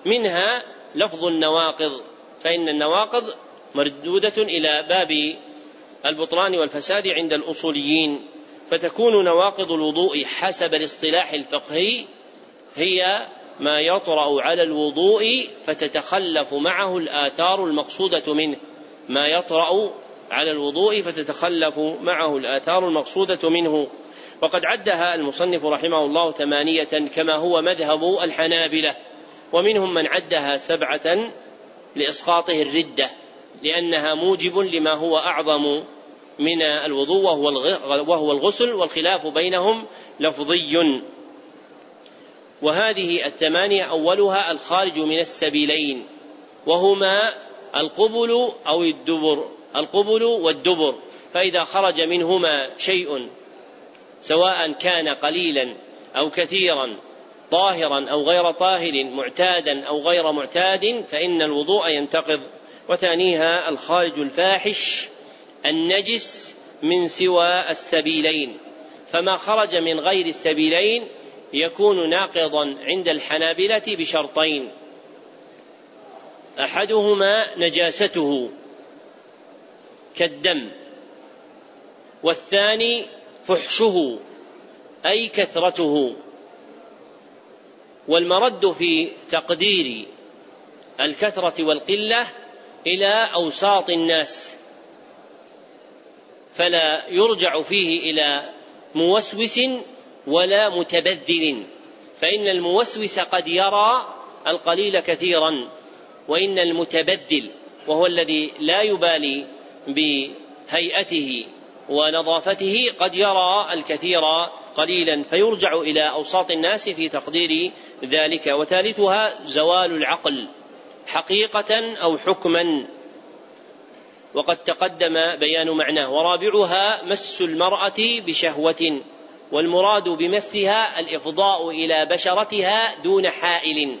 منها لفظ النواقض فإن النواقض مردودة إلى باب البطلان والفساد عند الأصوليين. فتكون نواقض الوضوء حسب الاصطلاح الفقهي هي ما يطرأ على الوضوء فتتخلف معه الآثار المقصودة منه. ما يطرأ على الوضوء فتتخلف معه الآثار المقصودة منه. وقد عدها المصنف رحمه الله ثمانية كما هو مذهب الحنابلة ومنهم من عدها سبعة لإسقاطه الردة لأنها موجب لما هو أعظم من الوضوء وهو الغسل والخلاف بينهم لفظي. وهذه الثمانية أولها الخارج من السبيلين وهما القبل أو الدبر القبل والدبر فإذا خرج منهما شيء سواء كان قليلا أو كثيرا طاهرا أو غير طاهر معتادا أو غير معتاد فإن الوضوء ينتقض. وثانيها الخارج الفاحش النجس من سوى السبيلين. فما خرج من غير السبيلين يكون ناقضا عند الحنابلة بشرطين. أحدهما نجاسته كالدم والثاني فحشه أي كثرته. والمرد في تقدير الكثرة والقلة إلى أوساط الناس فلا يرجع فيه إلى موسوس ولا متبذل فإن الموسوس قد يرى القليل كثيرا وإن المتبذل وهو الذي لا يبالي بهيئته ونظافته قد يرى الكثير قليلا فيرجع إلى أوساط الناس في تقدير ذلك. وثالثها زوال العقل حقيقة أو حكما. وقد تقدم بيان معناه. ورابعها مس المرأة بشهوة والمراد بمسها الإفضاء إلى بشرتها دون حائل.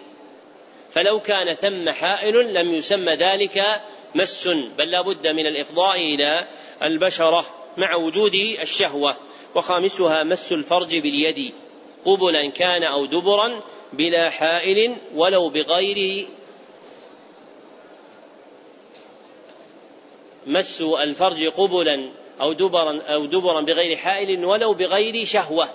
فلو كان ثم حائل لم يسمى ذلك مس بل لا بد من الإفضاء إلى البشرة. مع وجود الشهوة وخامسها مس الفرج باليد قبلا كان أو دبرا بلا حائل ولو بغير مس الفرج قبلا أو دبرا أو دبرا بغير حائل ولو بغير شهوة.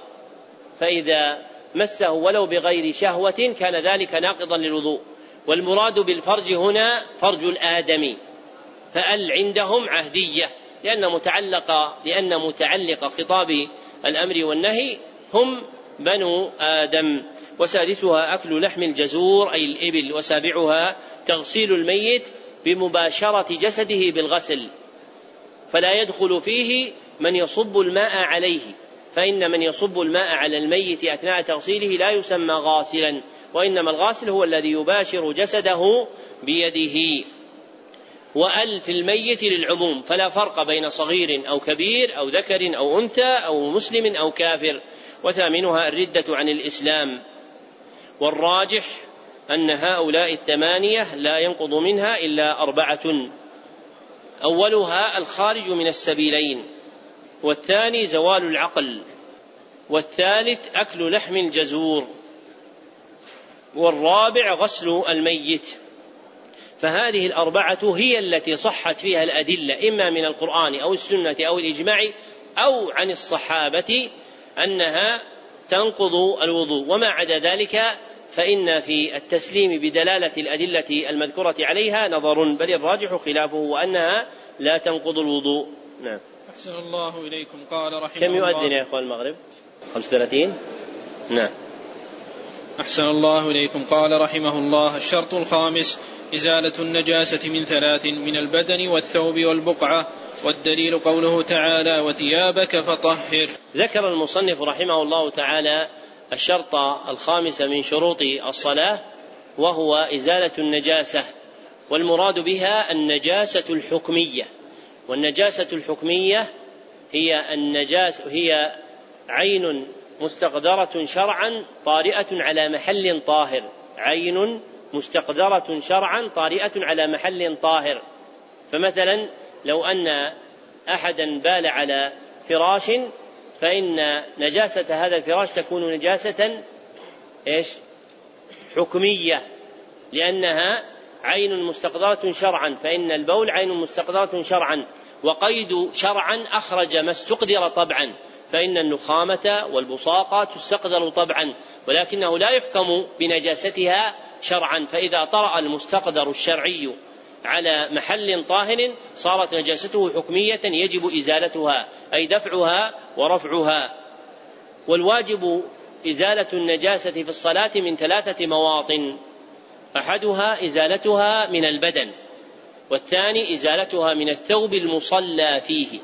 فإذا مسه ولو بغير شهوة كان ذلك ناقضا للوضوء. والمراد بالفرج هنا فرج الآدمي فأل عندهم عهدية. لأن متعلق لأن متعلق خطاب الأمر والنهي هم بنو آدم. وسادسها أكل لحم الجزور أي الإبل وسابعها تغسيل الميت بمباشرة جسده بالغسل. فلا يدخل فيه من يصب الماء عليه. فإن من يصب الماء على الميت أثناء تغسيله لا يسمى غاسلا. وإنما الغاسل هو الذي يباشر جسده بيده. وأل في الميت للعموم فلا فرق بين صغير أو كبير أو ذكر أو أنثى أو مسلم أو كافر. وثامنها الردة عن الإسلام. والراجح أن هؤلاء الثمانية لا ينقض منها إلا أربعة. أولها الخارج من السبيلين. والثاني زوال العقل. والثالث أكل لحم الجزور. والرابع غسل الميت. فهذه الأربعة هي التي صحت فيها الأدلة إما من القرآن أو السنة أو الإجماع أو عن الصحابة أنها تنقض الوضوء. وما عدا ذلك فإن في التسليم بدلالة الأدلة المذكورة عليها نظر بل الراجح خلافه وأنها لا تنقض الوضوء. نعم. أحسن الله إليكم. قال رحمه كم يؤذن يا إخوان المغرب؟ 35 نعم. أحسن الله إليكم. قال رحمه الله الشرط الخامس إزالة النجاسة من ثلاث من البدن والثوب والبقعة والدليل قوله تعالى وثيابك فطهر ذكر المصنف رحمه الله تعالى الشرط الخامس من شروط الصلاة وهو إزالة النجاسة والمراد بها النجاسة الحكمية. والنجاسة الحكمية هي النجاس هي عين مستقدرة شرعا طارئة على محل طاهر عين مستقدرة شرعا طارئة على محل طاهر. فمثلا لو أن أحدا بال على فراش فإن نجاسة هذا الفراش تكون نجاسة إيش؟ حكمية. لأنها عين مستقدرة شرعا فإن البول عين مستقدرة شرعا. وقيد شرعا أخرج ما استقدر طبعا فإن النخامة والبصاقة تستقدر طبعا. ولكنه لا يحكم بنجاستها شرعا فإذا طرأ المستقدر الشرعي على محل طاهر صارت نجاسته حكمية يجب إزالتها أي دفعها ورفعها. والواجب إزالة النجاسة في الصلاة من ثلاثة مواطن. أحدها إزالتها من البدن والثاني إزالتها من الثوب المصلى فيه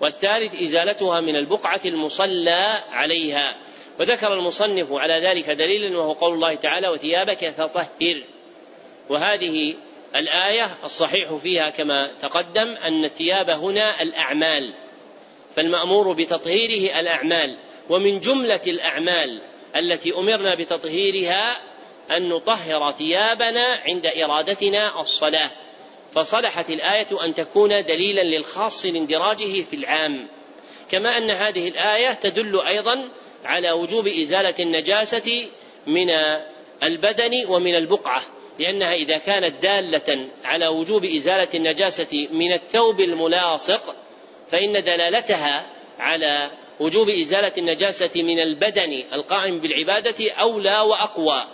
والثالث إزالتها من البقعة المصلى عليها. وذكر المصنف على ذلك دليلا وهو قول الله تعالى وثيابك فطهر. وهذه الآية الصحيح فيها كما تقدم أن الثياب هنا الأعمال فالمأمور بتطهيره الأعمال. ومن جملة الأعمال التي أمرنا بتطهيرها أن نطهر ثيابنا عند إرادتنا الصلاة. فصلحت الآية أن تكون دليلا للخاص لاندراجه في العام. كما أن هذه الآية تدل أيضا على وجوب إزالة النجاسة من البدن ومن البقعة لأنها إذا كانت دالة على وجوب إزالة النجاسة من الثوب الملاصق فإن دلالتها على وجوب إزالة النجاسة من البدن القائم بالعبادة أولى وأقوى.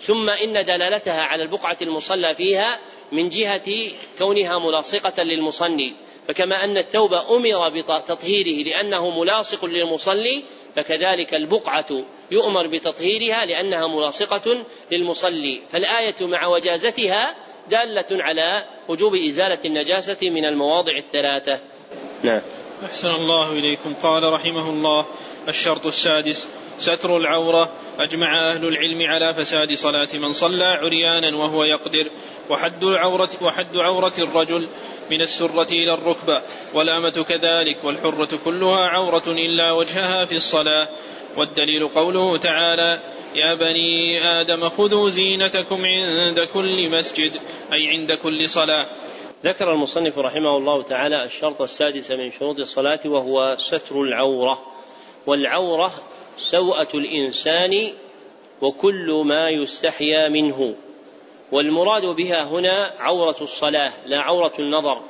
ثم إن دلالتها على البقعة المصلى فيها من جهة كونها ملاصقة للمصلي. فكما أن الثوب أمر بتطهيره لأنه ملاصق للمصلي فكذلك البقعة يؤمر بتطهيرها لأنها ملاصقة للمصلي. فالآية مع وجازتها دالة على وجوب إزالة النجاسة من المواضع الثلاثة. نعم. أحسن الله إليكم. قال رحمه الله الشرط السادس ستر العورة أجمع أهل العلم على فساد صلاة من صلى عريانا وهو يقدر وحد العورة وحد عورة الرجل من السرة إلى الركبة والأمة كذلك والحرة كلها عورة إلا وجهها في الصلاة. والدليل قوله تعالى يا بني آدم خذوا زينتكم عند كل مسجد أي عند كل صلاة. ذكر المصنف رحمه الله تعالى الشرط السادس من شروط الصلاة وهو ستر العورة. والعورة سوءة الإنسان وكل ما يستحيا منه. والمراد بها هنا عورة الصلاة لا عورة النظر.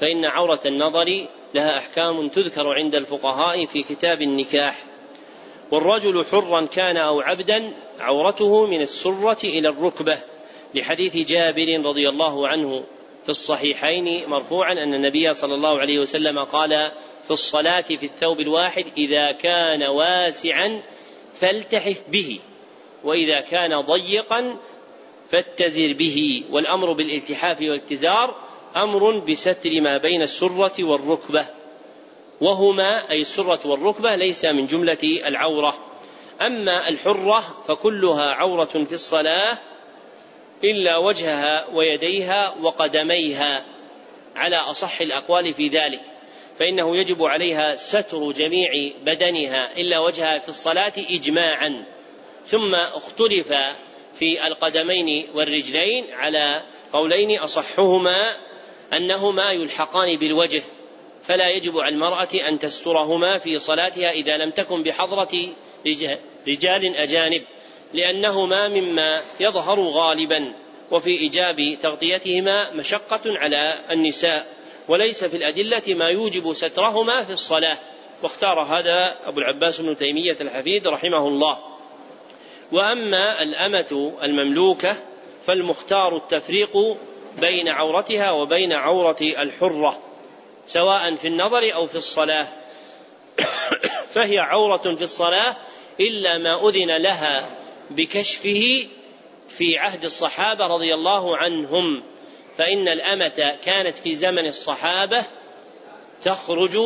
فإن عورة النظر لها أحكام تذكر عند الفقهاء في كتاب النكاح. والرجل حرا كان أو عبدا عورته من السرة إلى الركبة لحديث جابر رضي الله عنه في الصحيحين مرفوعا أن النبي صلى الله عليه وسلم قال في الصلاة في الثوب الواحد إذا كان واسعا فالتحف به وإذا كان ضيقا فاتزر به. والأمر بالالتحاف والاتزار أمر بستر ما بين السرة والركبة وهما أي السرة والركبة ليس من جملة العورة. أما الحرة فكلها عورة في الصلاة إلا وجهها ويديها وقدميها على أصح الأقوال في ذلك. فإنه يجب عليها ستر جميع بدنها إلا وجهها في الصلاة إجماعا. ثم اختلف في القدمين والرجلين على قولين أصحهما أنهما يلحقان بالوجه فلا يجب على المرأة أن تسترهما في صلاتها إذا لم تكن بحضرة رجال أجانب لأنهما مما يظهر غالبا وفي إيجاب تغطيتهما مشقة على النساء. وليس في الأدلة ما يوجب سترهما في الصلاة. واختار هذا أبو العباس بن تيمية الحفيد رحمه الله. وأما الأمة المملوكة فالمختار التفريق بين عورتها وبين عورة الحرة سواء في النظر أو في الصلاة. [coughs] فهي عورة في الصلاة إلا ما أذن لها بكشفه في عهد الصحابة رضي الله عنهم. فإن الأمة كانت في زمن الصحابة تخرج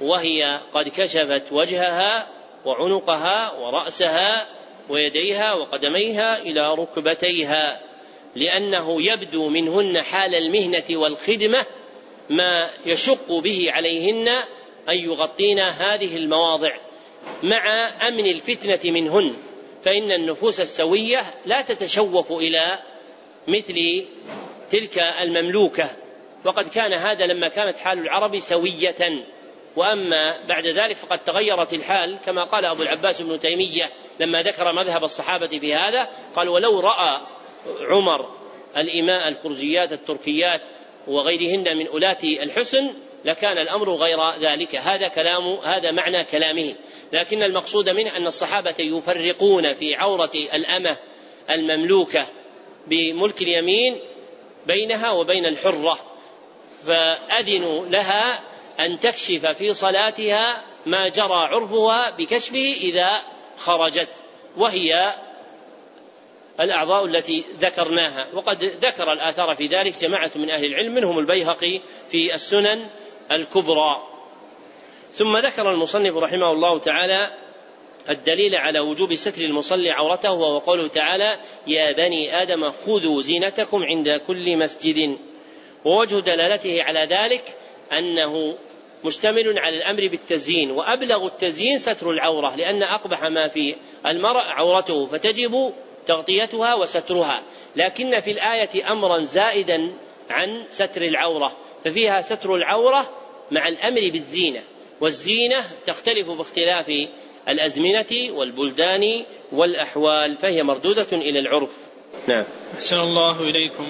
وهي قد كشفت وجهها وعنقها ورأسها ويديها وقدميها إلى ركبتيها لأنه يبدو منهن حال المهنة والخدمة ما يشق به عليهن أن يغطين هذه المواضع مع أمن الفتنة منهن فإن النفوس السوية لا تتشوف إلى مثل تلك المملوكة. وقد كان هذا لما كانت حال العرب سوية. وأما بعد ذلك فقد تغيرت الحال كما قال أبو العباس بن تيمية لما ذكر مذهب الصحابة في هذا قال ولو رأى عمر الإماء الكرزيات التركيات وغيرهن من أولاة الحسن لكان الأمر غير ذلك. هذا كلام هذا معنى كلامه لكن المقصود منه أن الصحابة يفرقون في عورة الأمة المملوكة بملك اليمين بينها وبين الحرة. فأذنوا لها أن تكشف في صلاتها ما جرى عرفها بكشفه إذا خرجت وهي الأعضاء التي ذكرناها. وقد ذكر الآثار في ذلك جماعة من أهل العلم منهم البيهقي في السنن الكبرى. ثم ذكر المصنف رحمه الله تعالى الدليل على وجوب ستر المصلي عورته وهو قوله تعالى يا بني آدم خذوا زينتكم عند كل مسجد. ووجه دلالته على ذلك أنه مشتمل على الأمر بالتزيين وأبلغ التزيين ستر العورة لأن أقبح ما في المرء عورته فتجب تغطيتها وسترها. لكن في الآية أمرا زائدا عن ستر العورة ففيها ستر العورة مع الأمر بالزينة والزينة تختلف باختلاف الأزمنة والبلدان والأحوال فهي مردودة إلى العرف. نعم. أحسن الله إليكم.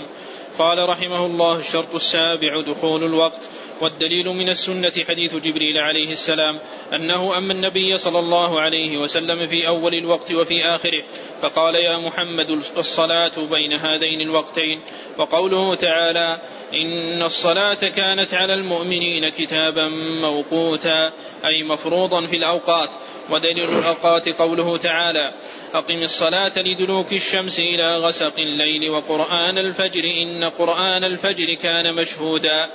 قال رحمه الله الشرط السابع دخول الوقت. والدليل من السنة حديث جبريل عليه السلام أنه أما النبي صلى الله عليه وسلم في أول الوقت وفي آخره فقال يا محمد الصلاة بين هذين الوقتين. وقوله تعالى إن الصلاة كانت على المؤمنين كتابا موقوتا أي مفروضا في الأوقات. ودليل الأوقات قوله تعالى أقم الصلاة لدلوك الشمس إلى غسق الليل وقرآن الفجر إن قرآن الفجر كان مشهودا.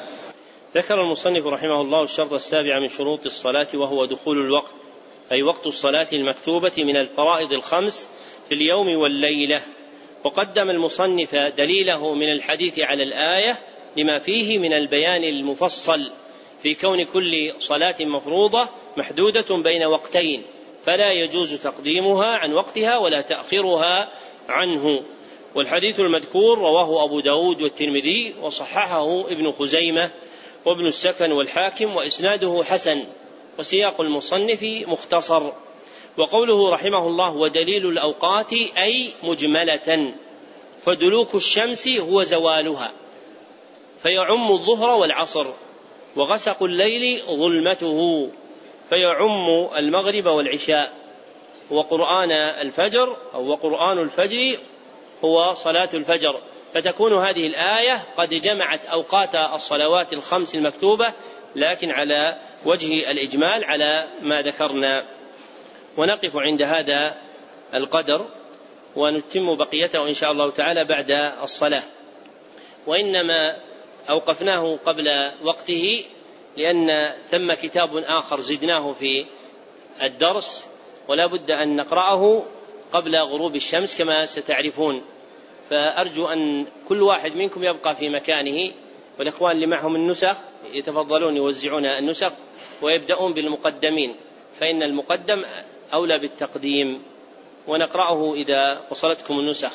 ذكر المصنف رحمه الله الشرط السابع من شروط الصلاة وهو دخول الوقت أي وقت الصلاة المكتوبة من الفرائض الخمس في اليوم والليلة. وقدم المصنف دليله من الحديث على الآية لما فيه من البيان المفصل في كون كل صلاة مفروضة محدودة بين وقتين فلا يجوز تقديمها عن وقتها ولا تأخيرها عنه. والحديث المذكور رواه أبو داود والترمذي وصححه ابن خزيمة. وابن السكن والحاكم وإسناده حسن وسياق المصنف مختصر. وقوله رحمه الله ودليل الأوقات أي مجملة فدلوك الشمس هو زوالها فيعم الظهر والعصر وغسق الليل ظلمته فيعم المغرب والعشاء. وقرآن الفجر أو وقرآن الفجر هو صلاة الفجر. فتكون هذه الآية قد جمعت أوقات الصلوات الخمس المكتوبة لكن على وجه الإجمال على ما ذكرنا. ونقف عند هذا القدر ونتم بقيته إن شاء الله تعالى بعد الصلاة. وإنما أوقفناه قبل وقته لأن ثم كتاب آخر زدناه في الدرس ولا بد أن نقرأه قبل غروب الشمس كما ستعرفون. فأرجو أن كل واحد منكم يبقى في مكانه والإخوان اللي معهم النسخ يتفضلون يوزعون النسخ ويبدأون بالمقدمين فإن المقدم أولى بالتقديم ونقرأه إذا وصلتكم النسخ.